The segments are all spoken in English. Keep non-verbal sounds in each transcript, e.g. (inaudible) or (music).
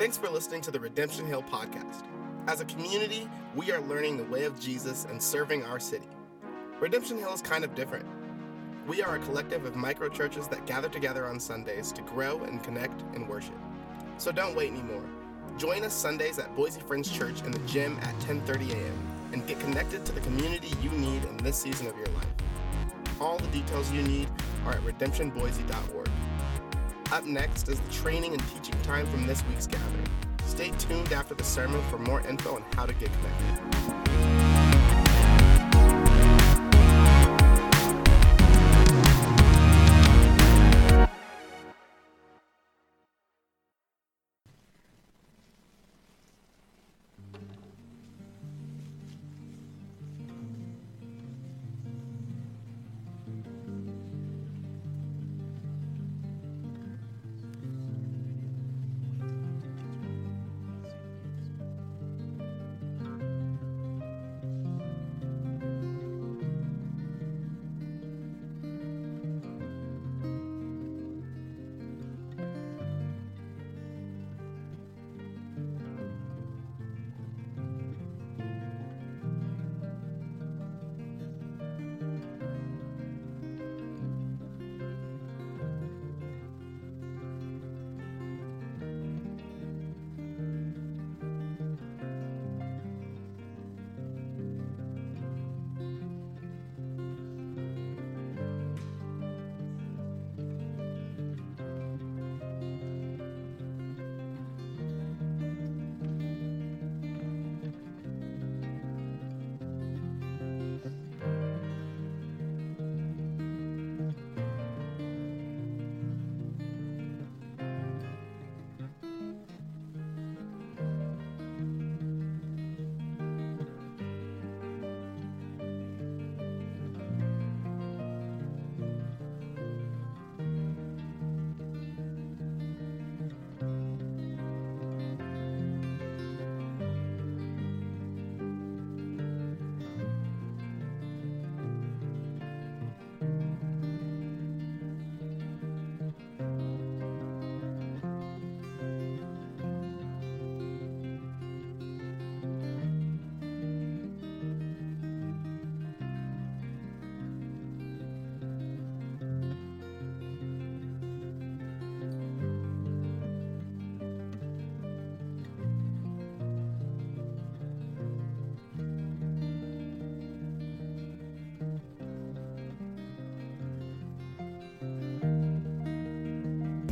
Thanks for listening to the Redemption Hill podcast. As a community, we are learning the way of Jesus and serving our city. Redemption Hill is kind of different. We are a collective of micro churches that gather together on Sundays to grow and connect and worship. So don't wait anymore. Join us Sundays at Boise Friends Church in the gym at 10:30 a.m. and get connected to the community you need in this season of your life. All the details you need are at redemptionboise.org. Up next is the training and teaching time from this week's gathering. Stay tuned after the sermon for more info on how to get connected.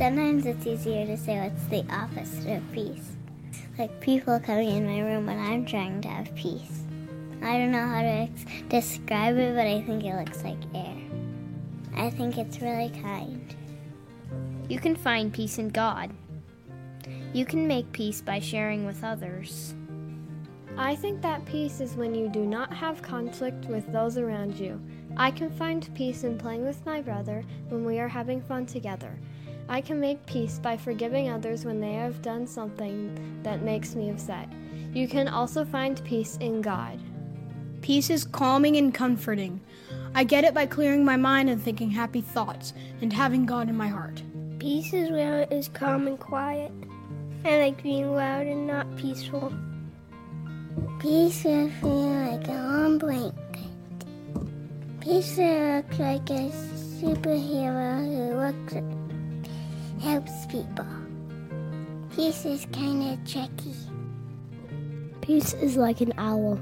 Sometimes it's easier to say what's the opposite of peace. Like people coming in my room when I'm trying to have peace. I don't know how to ex- describe it, but I think it looks like air. I think it's really kind. You can find peace in God. You can make peace by sharing with others. I think that peace is when you do not have conflict with those around you. I can find peace in playing with my brother when we are having fun together. I can make peace by forgiving others when they have done something that makes me upset. You can also find peace in God. Peace is calming and comforting. I get it by clearing my mind and thinking happy thoughts and having God in my heart. Peace is where it is calm and quiet. I like being loud and not peaceful. Peace is feeling like a warm blanket. Peace looks like a superhero who looks helps people. Peace is kind of tricky. Peace is like an owl.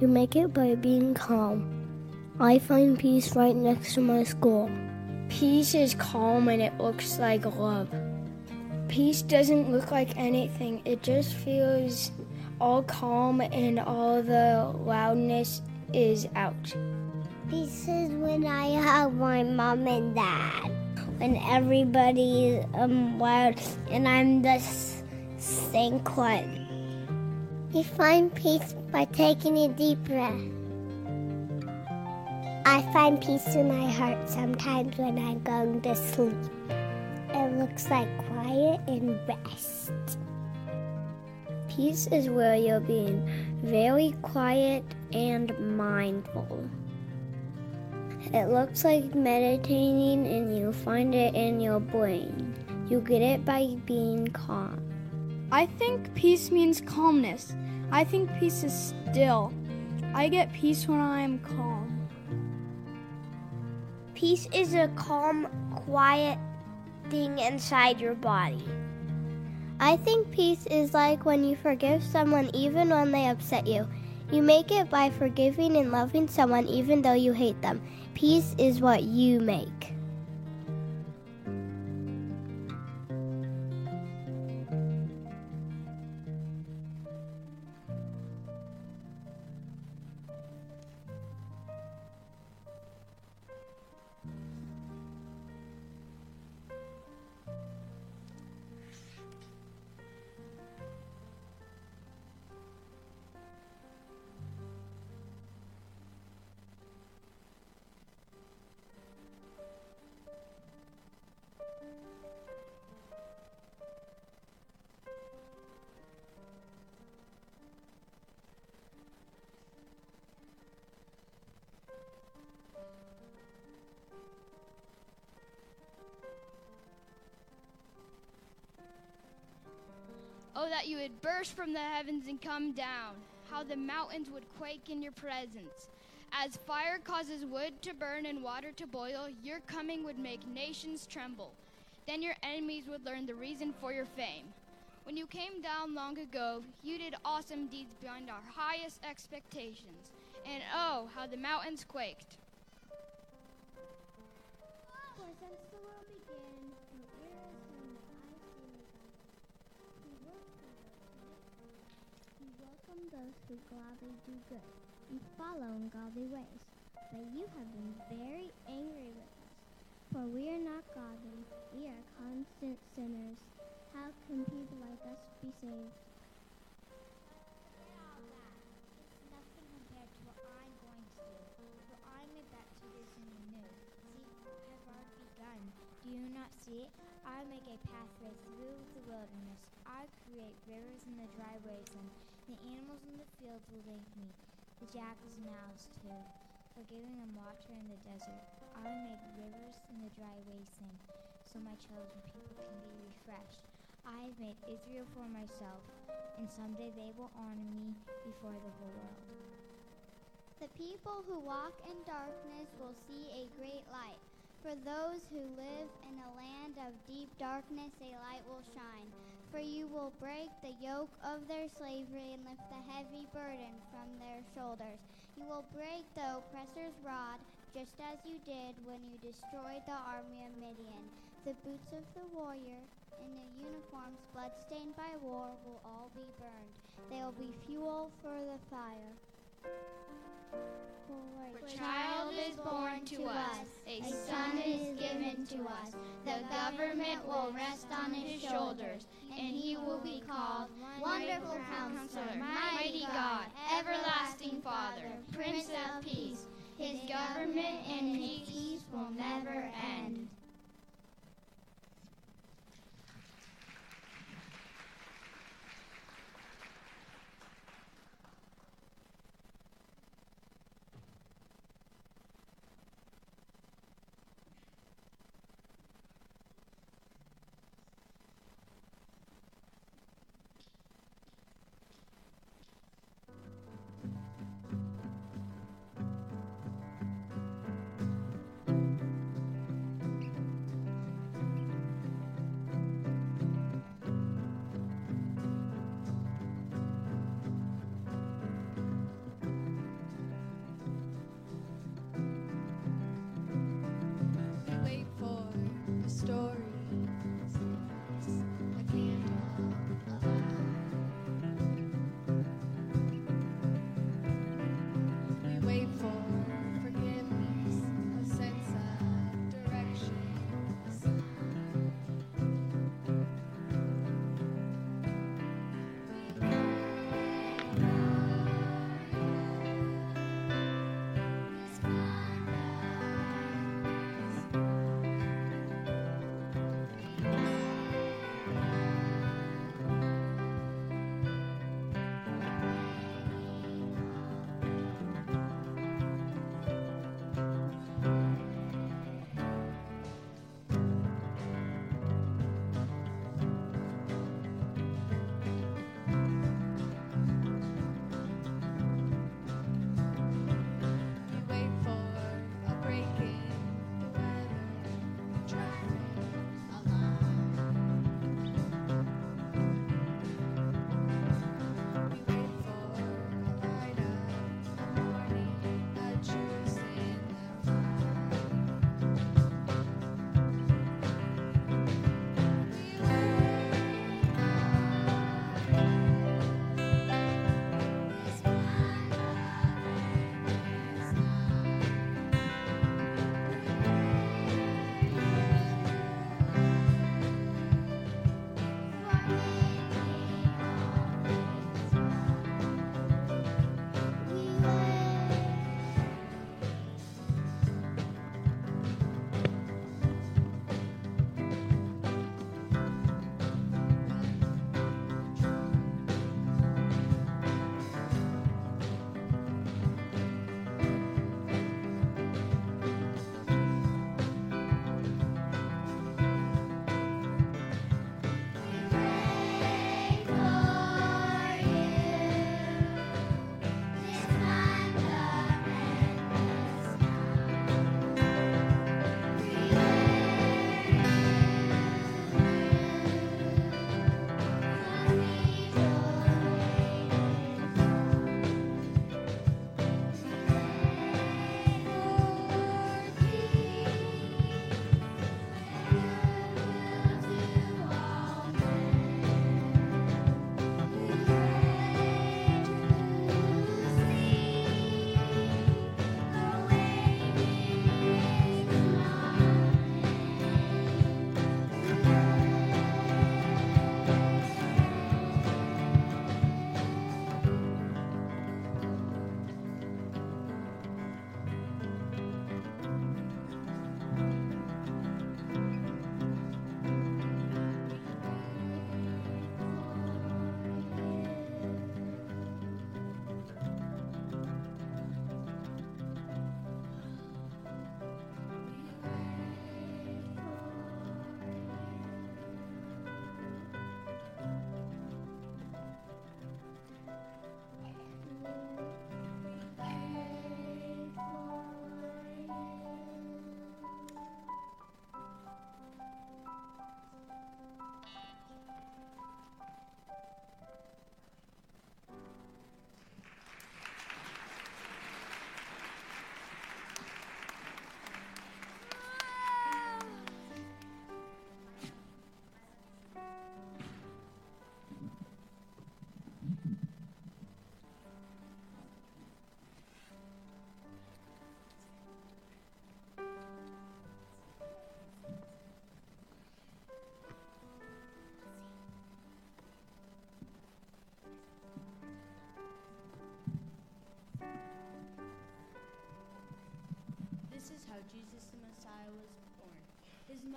You make it by being calm. I find peace right next to my school. Peace is calm and it looks like love. Peace doesn't look like anything, it just feels all calm and all the loudness is out. Peace is when I have my mom and dad when everybody is um, loud and I'm just staying quiet. You find peace by taking a deep breath. I find peace in my heart sometimes when I'm going to sleep. It looks like quiet and rest. Peace is where you're being very quiet and mindful. It looks like meditating and you find it in your brain. You get it by being calm. I think peace means calmness. I think peace is still. I get peace when I am calm. Peace is a calm, quiet thing inside your body. I think peace is like when you forgive someone even when they upset you. You make it by forgiving and loving someone even though you hate them. Peace is what you make. Oh, that you would burst from the heavens and come down. How the mountains would quake in your presence. As fire causes wood to burn and water to boil, your coming would make nations tremble. Then your enemies would learn the reason for your fame. When you came down long ago, you did awesome deeds beyond our highest expectations. And oh, how the mountains quaked. Those who gladly do good, and follow in godly ways. But you have been very angry with us, for we are not godly, we are constant sinners. How can people like us be saved? Do you not see it? I make a pathway through the wilderness. I create rivers in the dry wasteland. The animals in the fields will thank me. The jackals and owls too, for giving them water in the desert. I will make rivers in the dry wasteland, so my chosen people can be refreshed. I have made Israel for myself, and someday they will honor me before the whole world. The people who walk in darkness will see a great light. For those who live in a land of deep darkness, a light will shine. For you will break the yoke of their slavery and lift the heavy burden from their shoulders. You will break the oppressor's rod, just as you did when you destroyed the army of Midian. The boots of the warrior and the uniforms bloodstained by war will all be burned. They will be fuel for the fire. For a child is born to us, a son is given to us. The government will rest on his shoulders, and he will be called Wonderful Counselor, Mighty God, Everlasting Father, Prince of Peace. His government and his peace will never end.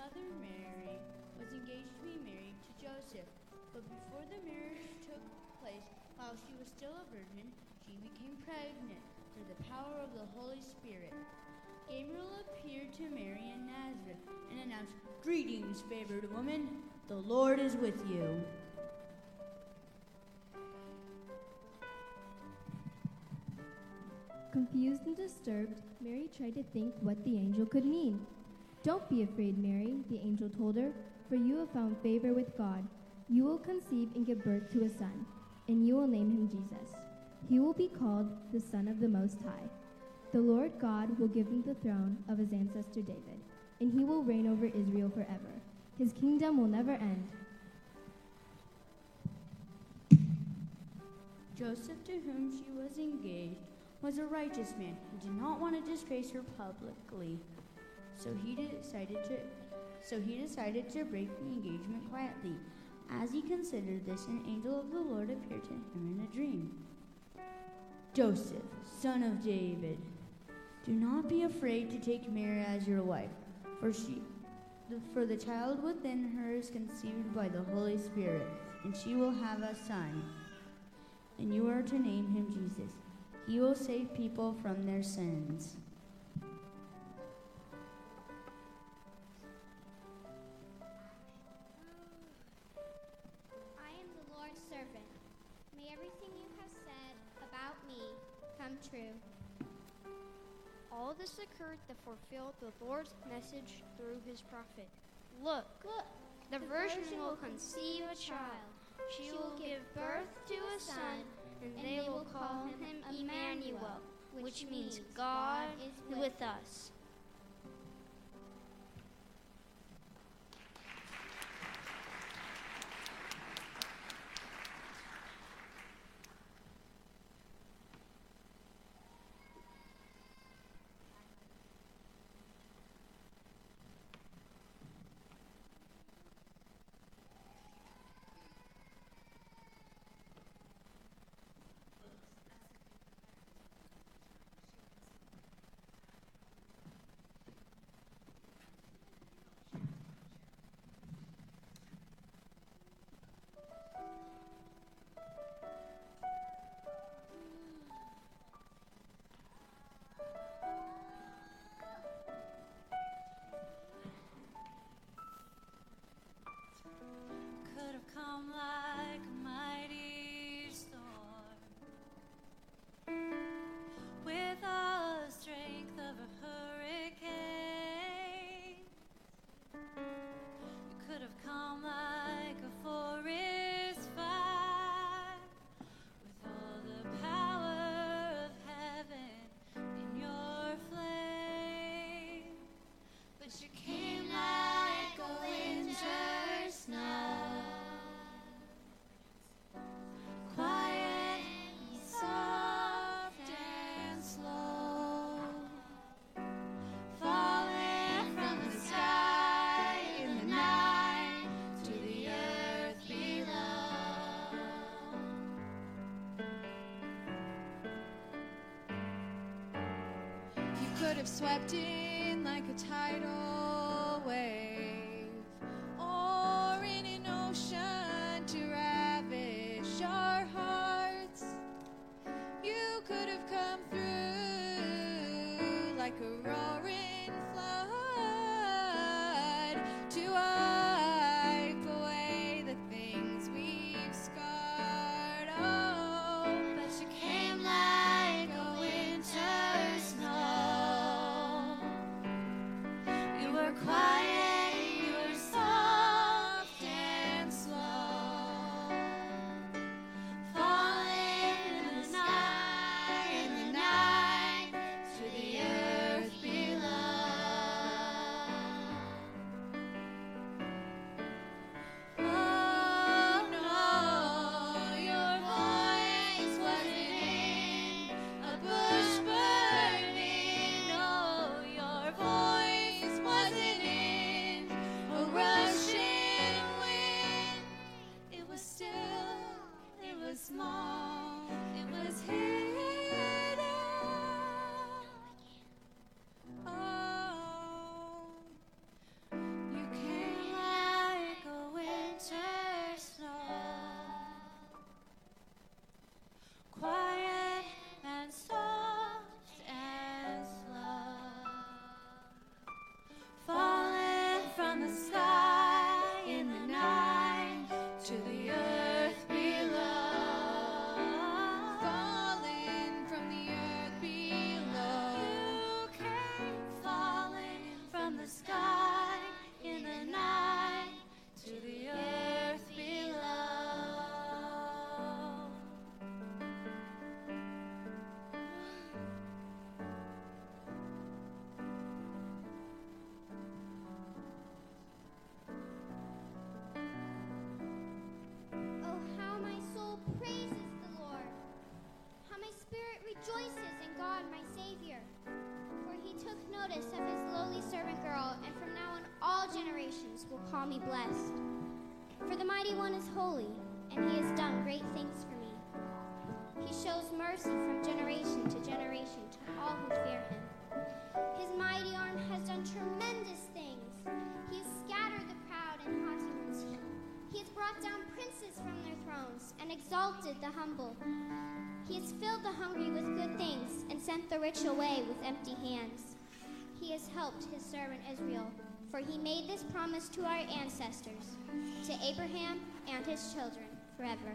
Mother Mary was engaged to be married to Joseph, but before the marriage took place, while she was still a virgin, she became pregnant through the power of the Holy Spirit. Gabriel appeared to Mary in Nazareth and announced, Greetings, favored woman, the Lord is with you. Confused and disturbed, Mary tried to think what the angel could mean. Don't be afraid, Mary, the angel told her, for you have found favor with God. You will conceive and give birth to a son, and you will name him Jesus. He will be called the Son of the Most High. The Lord God will give him the throne of his ancestor David, and he will reign over Israel forever. His kingdom will never end. Joseph, to whom she was engaged, was a righteous man who did not want to disgrace her publicly. So he decided to so he decided to break the engagement quietly. As he considered this, an angel of the Lord appeared to him in a dream. Joseph, son of David, do not be afraid to take Mary as your wife, for she for the child within her is conceived by the Holy Spirit, and she will have a son. And you are to name him Jesus. He will save people from their sins. All this occurred to fulfill the Lord's message through his prophet. Look, Look, the, virgin will conceive a child. She will give birth to a son, and they will call him Emmanuel, which means God is with us. Swept in like a tidal it was hidden. The humble. He has filled the hungry with good things and sent the rich away with empty hands. He has helped his servant Israel, for he made this promise to our ancestors, to Abraham and his children forever.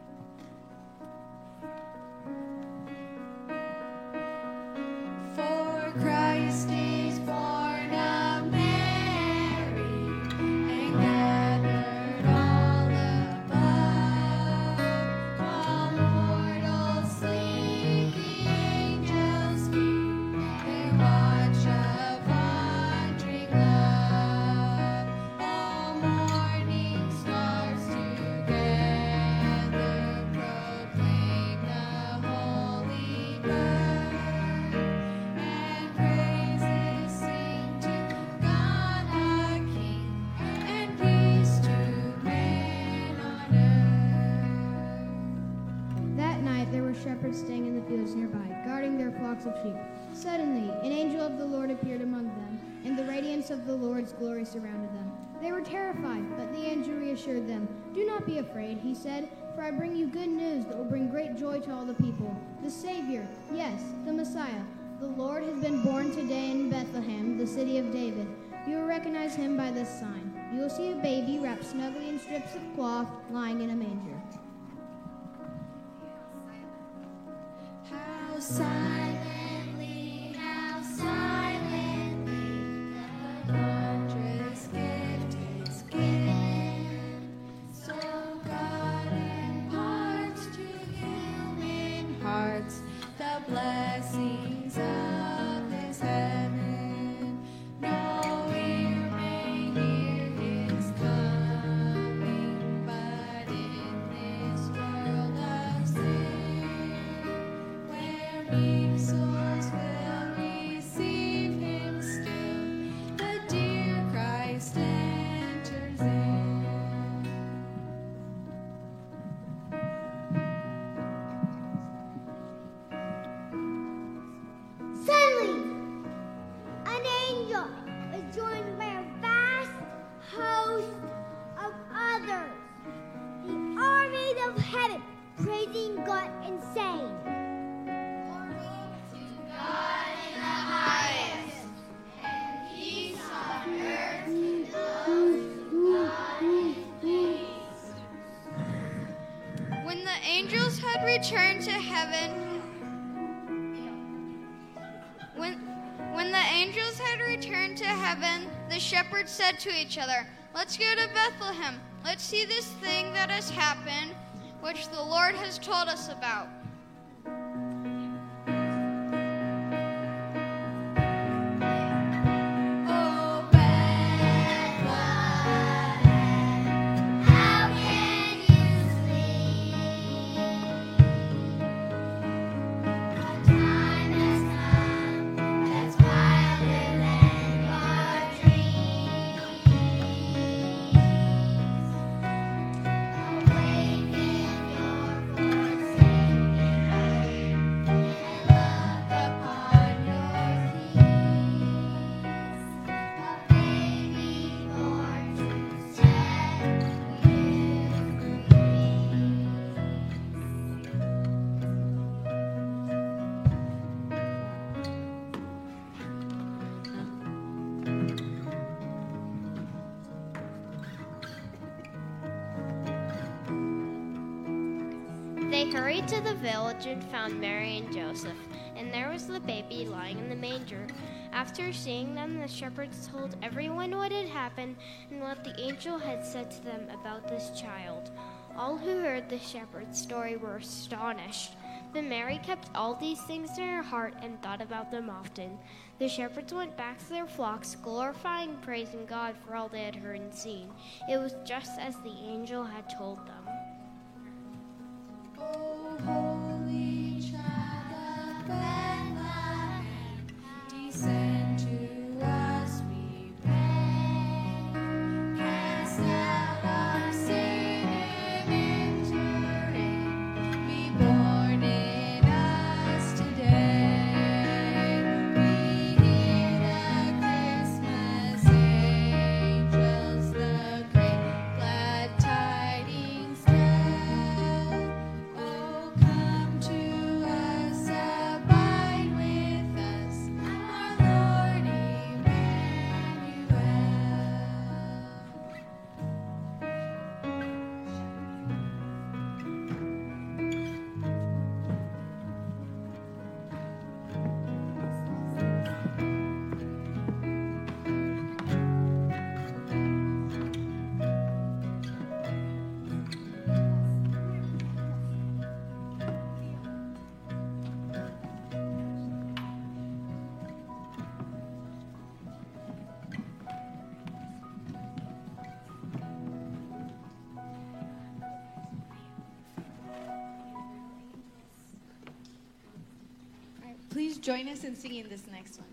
Christ flocks of sheep. Suddenly, an angel of the Lord appeared among them, and the radiance of the Lord's glory surrounded them. They were terrified, but the angel reassured them. Do not be afraid, he said, for I bring you good news that will bring great joy to all the people. The Savior, yes, the Messiah, the Lord has been born today in Bethlehem, the city of David. You will recognize him by this sign. You will see a baby wrapped snugly in strips of cloth, lying in a manger. How angels had returned to heaven, the shepherds said to each other, Let's go to Bethlehem. Let's see this thing that has happened, which the Lord has told us about. After seeing them, the shepherds told everyone what had happened and what the angel had said to them about this child. All who heard the shepherd's story were astonished. But Mary kept all these things in her heart and thought about them often. The shepherds went back to their flocks, glorifying and praising God for all they had heard and seen. It was just as the angel had told them. Join us in singing this next one.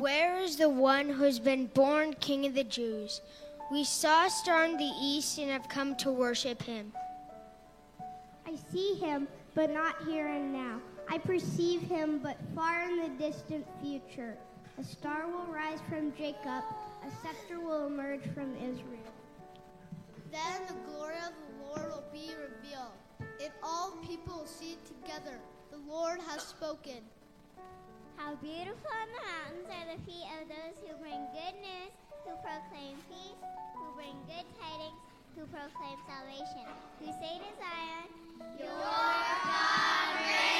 Where is the one who has been born King of the Jews? We saw a star in the east and have come to worship him. I see him, but not here and now. I perceive him, but far in the distant future. A star will rise from Jacob, a scepter will emerge from Israel. Then the glory of the Lord will be revealed. If all people see it together, the Lord has spoken. How beautiful on the mountains are the feet of those who bring good news, who proclaim peace, who bring good tidings, who proclaim salvation, who say to Zion, Your God reigns.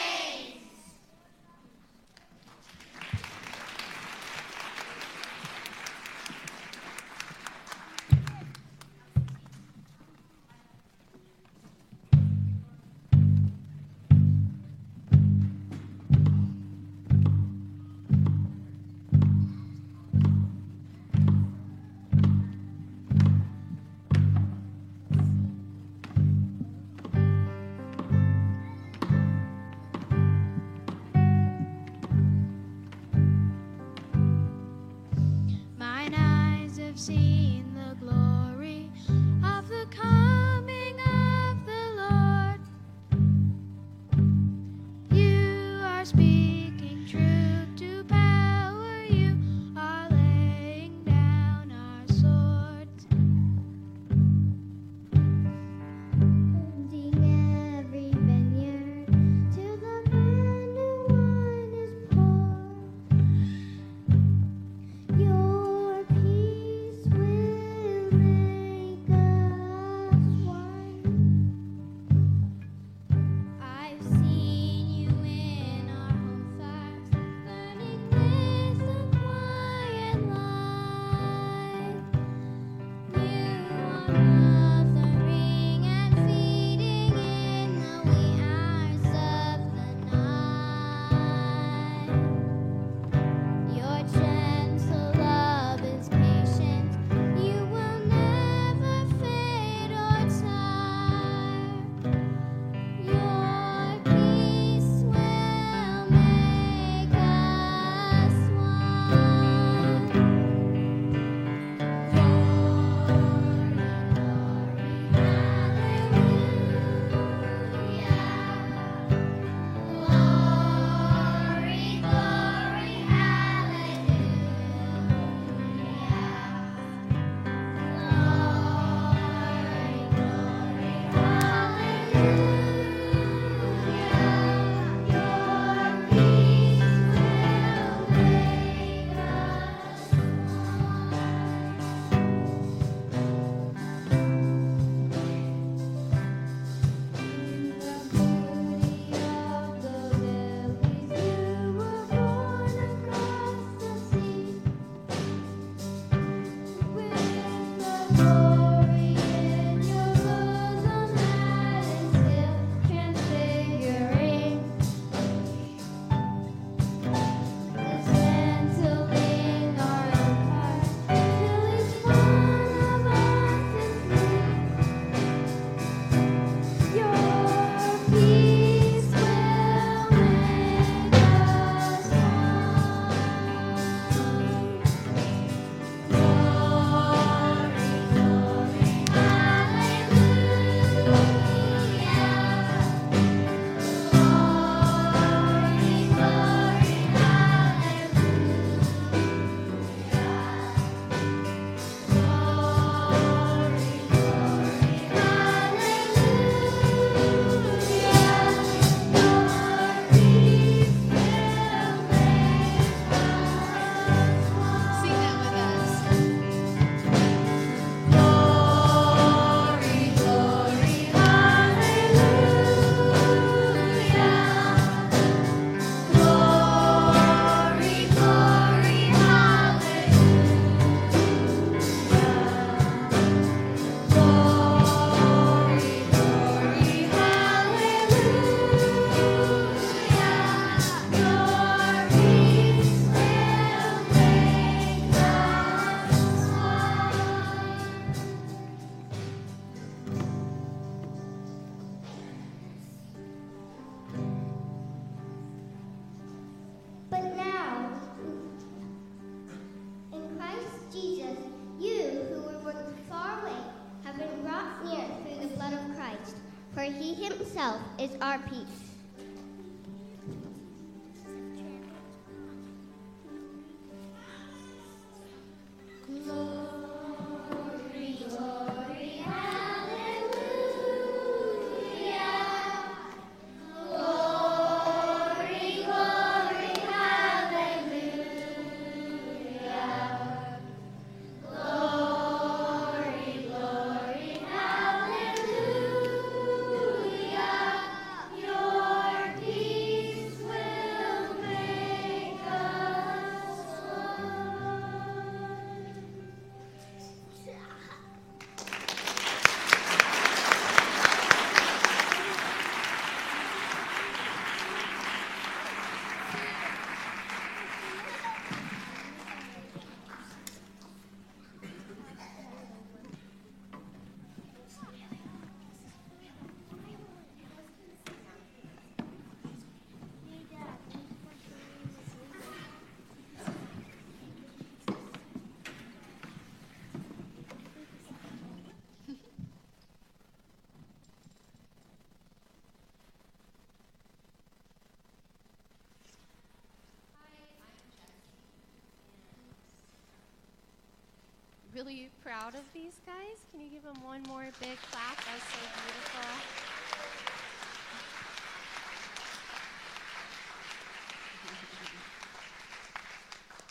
Really proud of these guys. Can you give them one more big clap? That's so beautiful.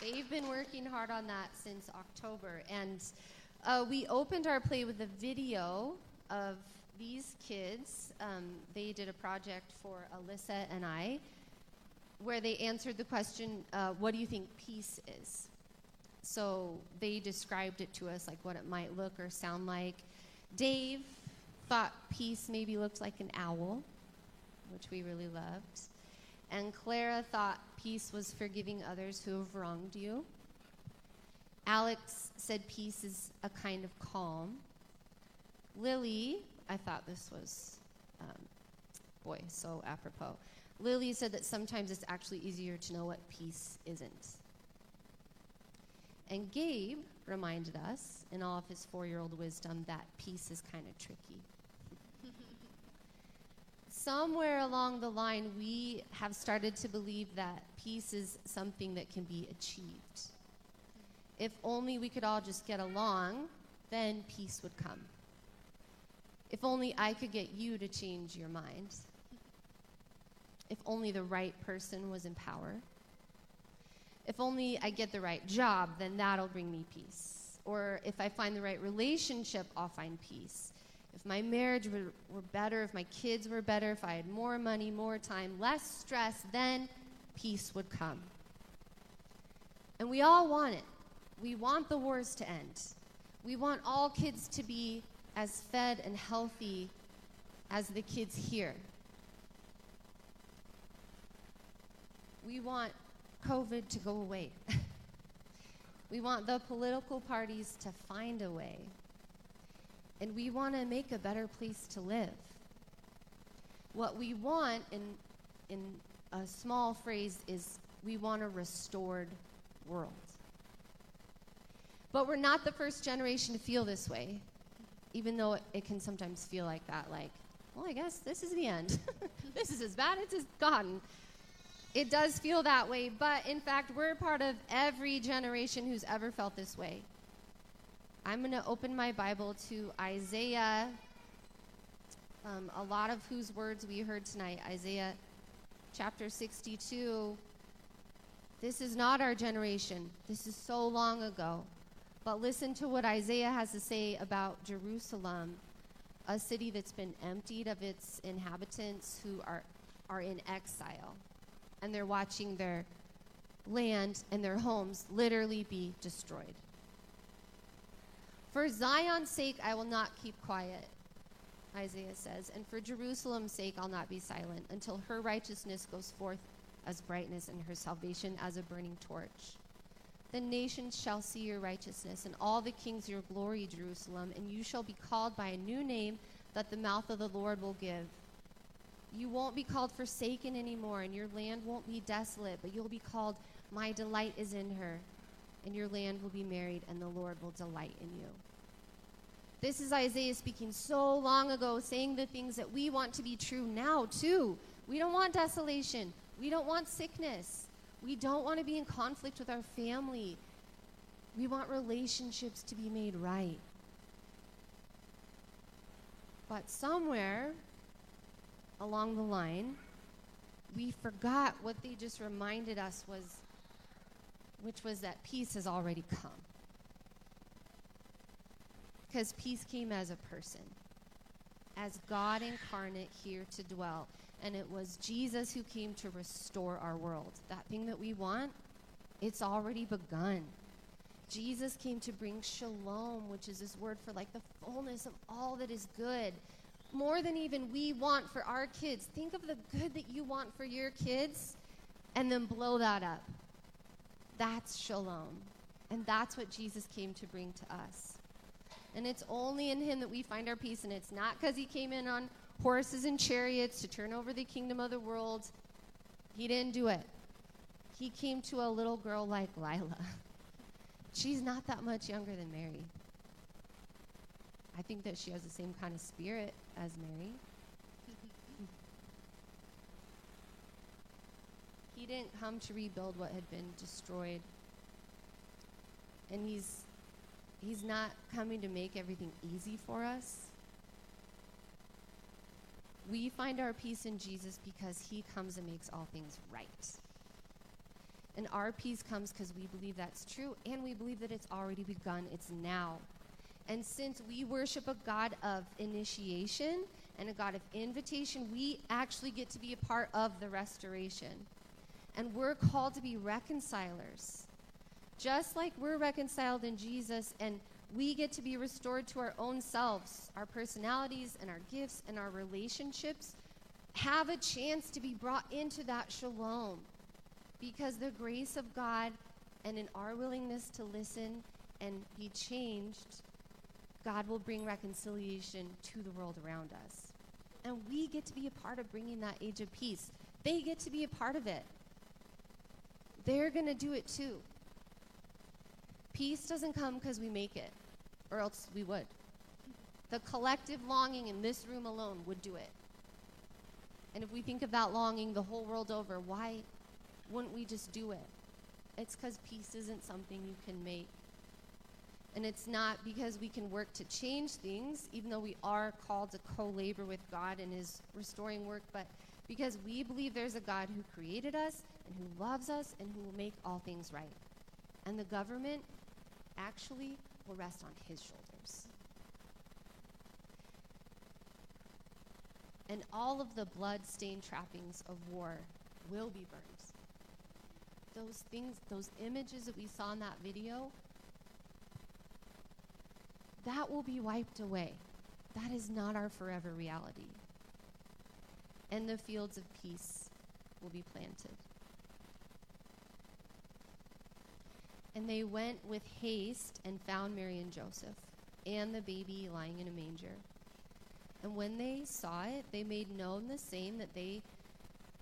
(laughs) They've been working hard on that since October. And uh, we opened our play with a video of these kids. Um, they did a project for Alyssa and I where they answered the question, uh, What do you think peace is? So they described it to us, like what it might look or sound like. Dave thought peace maybe looked like an owl, which we really loved. And Clara thought peace was forgiving others who have wronged you. Alex said peace is a kind of calm. Lily, I thought this was, um, boy, so apropos. Lily said that sometimes it's actually easier to know what peace isn't. And Gabe reminded us, in all of his four year old wisdom, that peace is kind of tricky. (laughs) Somewhere along the line, we have started to believe that peace is something that can be achieved. If only we could all just get along, then peace would come. If only I could get you to change your mind. If only the right person was in power if only I get the right job, then that'll bring me peace. Or if I find the right relationship, I'll find peace. If my marriage were, were better, if my kids were better, if I had more money, more time, less stress, then peace would come. And we all want it. We want the wars to end. We want all kids to be as fed and healthy as the kids here. We want COVID to go away. (laughs) we want the political parties to find a way. And we want to make a better place to live. What we want, in, in a small phrase, is we want a restored world. But we're not the first generation to feel this way, even though it, it can sometimes feel like that, like, well, I guess this is the end. (laughs) this is as bad as it's gotten it does feel that way, but in fact, we're part of every generation who's ever felt this way. I'm going to open my Bible to Isaiah, um, a lot of whose words we heard tonight, Isaiah chapter 62. This is not our generation, this is so long ago. But listen to what Isaiah has to say about Jerusalem, a city that's been emptied of its inhabitants who are, are in exile and they're watching their land and their homes literally be destroyed. For Zion's sake, I will not keep quiet, Isaiah says, and for Jerusalem's sake, I'll not be silent until her righteousness goes forth as brightness and her salvation as a burning torch. The nations shall see your righteousness, and all the kings your glory, Jerusalem, and you shall be called by a new name that the mouth of the Lord will give. You won't be called forsaken anymore, and your land won't be desolate, but you'll be called, My delight is in her, and your land will be married, and the Lord will delight in you. This is Isaiah speaking so long ago, saying the things that we want to be true now, too. We don't want desolation. We don't want sickness. We don't want to be in conflict with our family. We want relationships to be made right. But somewhere along the line, we forgot what they just reminded us was, which was that peace has already come. Because peace came as a person, as God incarnate here to dwell. And it was Jesus who came to restore our world. That thing that we want, it's already begun. Jesus came to bring shalom, which is this word for like the fullness of all that is good. More than even we want for our kids. Think of the good that you want for your kids and then blow that up. That's shalom. And that's what Jesus came to bring to us. And it's only in him that we find our peace. And it's not because he came in on horses and chariots to turn over the kingdom of the world. He didn't do it. He came to a little girl like Lila. (laughs) She's not that much younger than Mary. I think that she has the same kind of spirit as Mary. (laughs) he didn't come to rebuild what had been destroyed. And he's he's not coming to make everything easy for us. We find our peace in Jesus because he comes and makes all things right. And our peace comes because we believe that's true and we believe that it's already begun, it's now. And since we worship a God of initiation and a God of invitation, we actually get to be a part of the restoration. And we're called to be reconcilers. Just like we're reconciled in Jesus and we get to be restored to our own selves, our personalities and our gifts and our relationships have a chance to be brought into that shalom because the grace of God and in our willingness to listen and be changed, God will bring reconciliation to the world around us. And we get to be a part of bringing that age of peace. They get to be a part of it. They're going to do it too. Peace doesn't come because we make it, or else we would. The collective longing in this room alone would do it. And if we think of that longing the whole world over, why wouldn't we just do it? It's because peace isn't something you can make. And it's not because we can work to change things, even though we are called to co labor with God in His restoring work, but because we believe there's a God who created us and who loves us and who will make all things right. And the government actually will rest on His shoulders. And all of the blood stained trappings of war will be burned those things, those images that we saw in that video, that will be wiped away. That is not our forever reality. And the fields of peace will be planted. And they went with haste and found Mary and Joseph and the baby lying in a manger. And when they saw it, they made known the same that they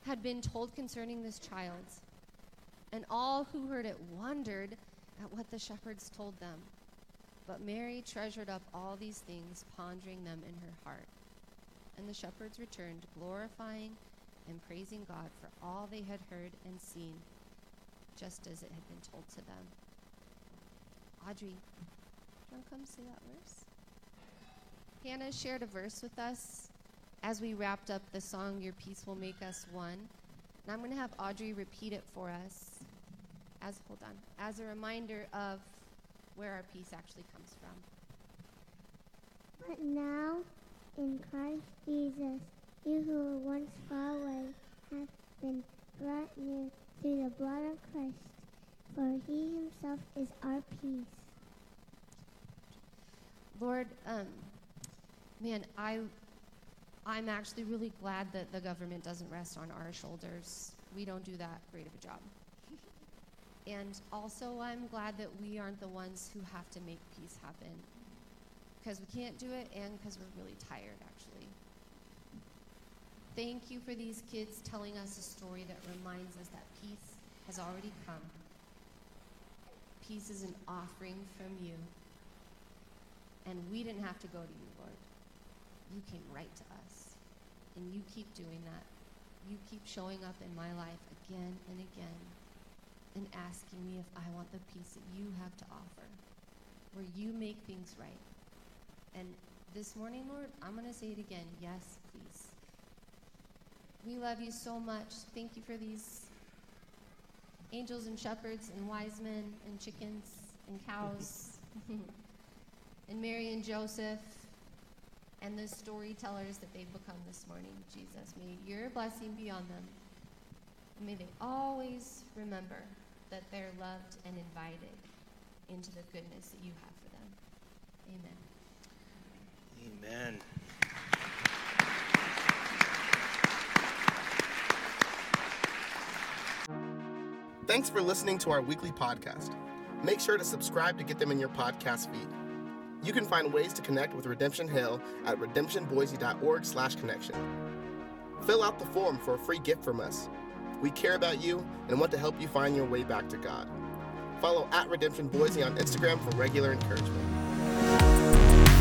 had been told concerning this child. And all who heard it wondered at what the shepherds told them. But Mary treasured up all these things, pondering them in her heart. And the shepherds returned, glorifying and praising God for all they had heard and seen, just as it had been told to them. Audrey, do you want to come say that verse? Hannah shared a verse with us as we wrapped up the song, Your Peace Will Make Us One. And I'm going to have Audrey repeat it for us as hold on, as a reminder of where our peace actually comes from. But now, in Christ Jesus, you who were once far away have been brought near through the blood of Christ, for he himself is our peace. Lord, um, man, I, I'm actually really glad that the government doesn't rest on our shoulders. We don't do that great of a job. And also, I'm glad that we aren't the ones who have to make peace happen. Because we can't do it and because we're really tired, actually. Thank you for these kids telling us a story that reminds us that peace has already come. Peace is an offering from you. And we didn't have to go to you, Lord. You came right to us. And you keep doing that. You keep showing up in my life again and again and asking me if I want the peace that you have to offer, where you make things right. And this morning, Lord, I'm going to say it again yes, please. We love you so much. Thank you for these angels and shepherds and wise men and chickens and cows (laughs) and Mary and Joseph and the storytellers that they've become this morning, Jesus. May your blessing be on them. And may they always remember that they're loved and invited into the goodness that you have for them. Amen. Amen. Thanks for listening to our weekly podcast. Make sure to subscribe to get them in your podcast feed. You can find ways to connect with Redemption Hill at redemptionboise.org/connection. Fill out the form for a free gift from us. We care about you and want to help you find your way back to God. Follow at Redemption Boise on Instagram for regular encouragement.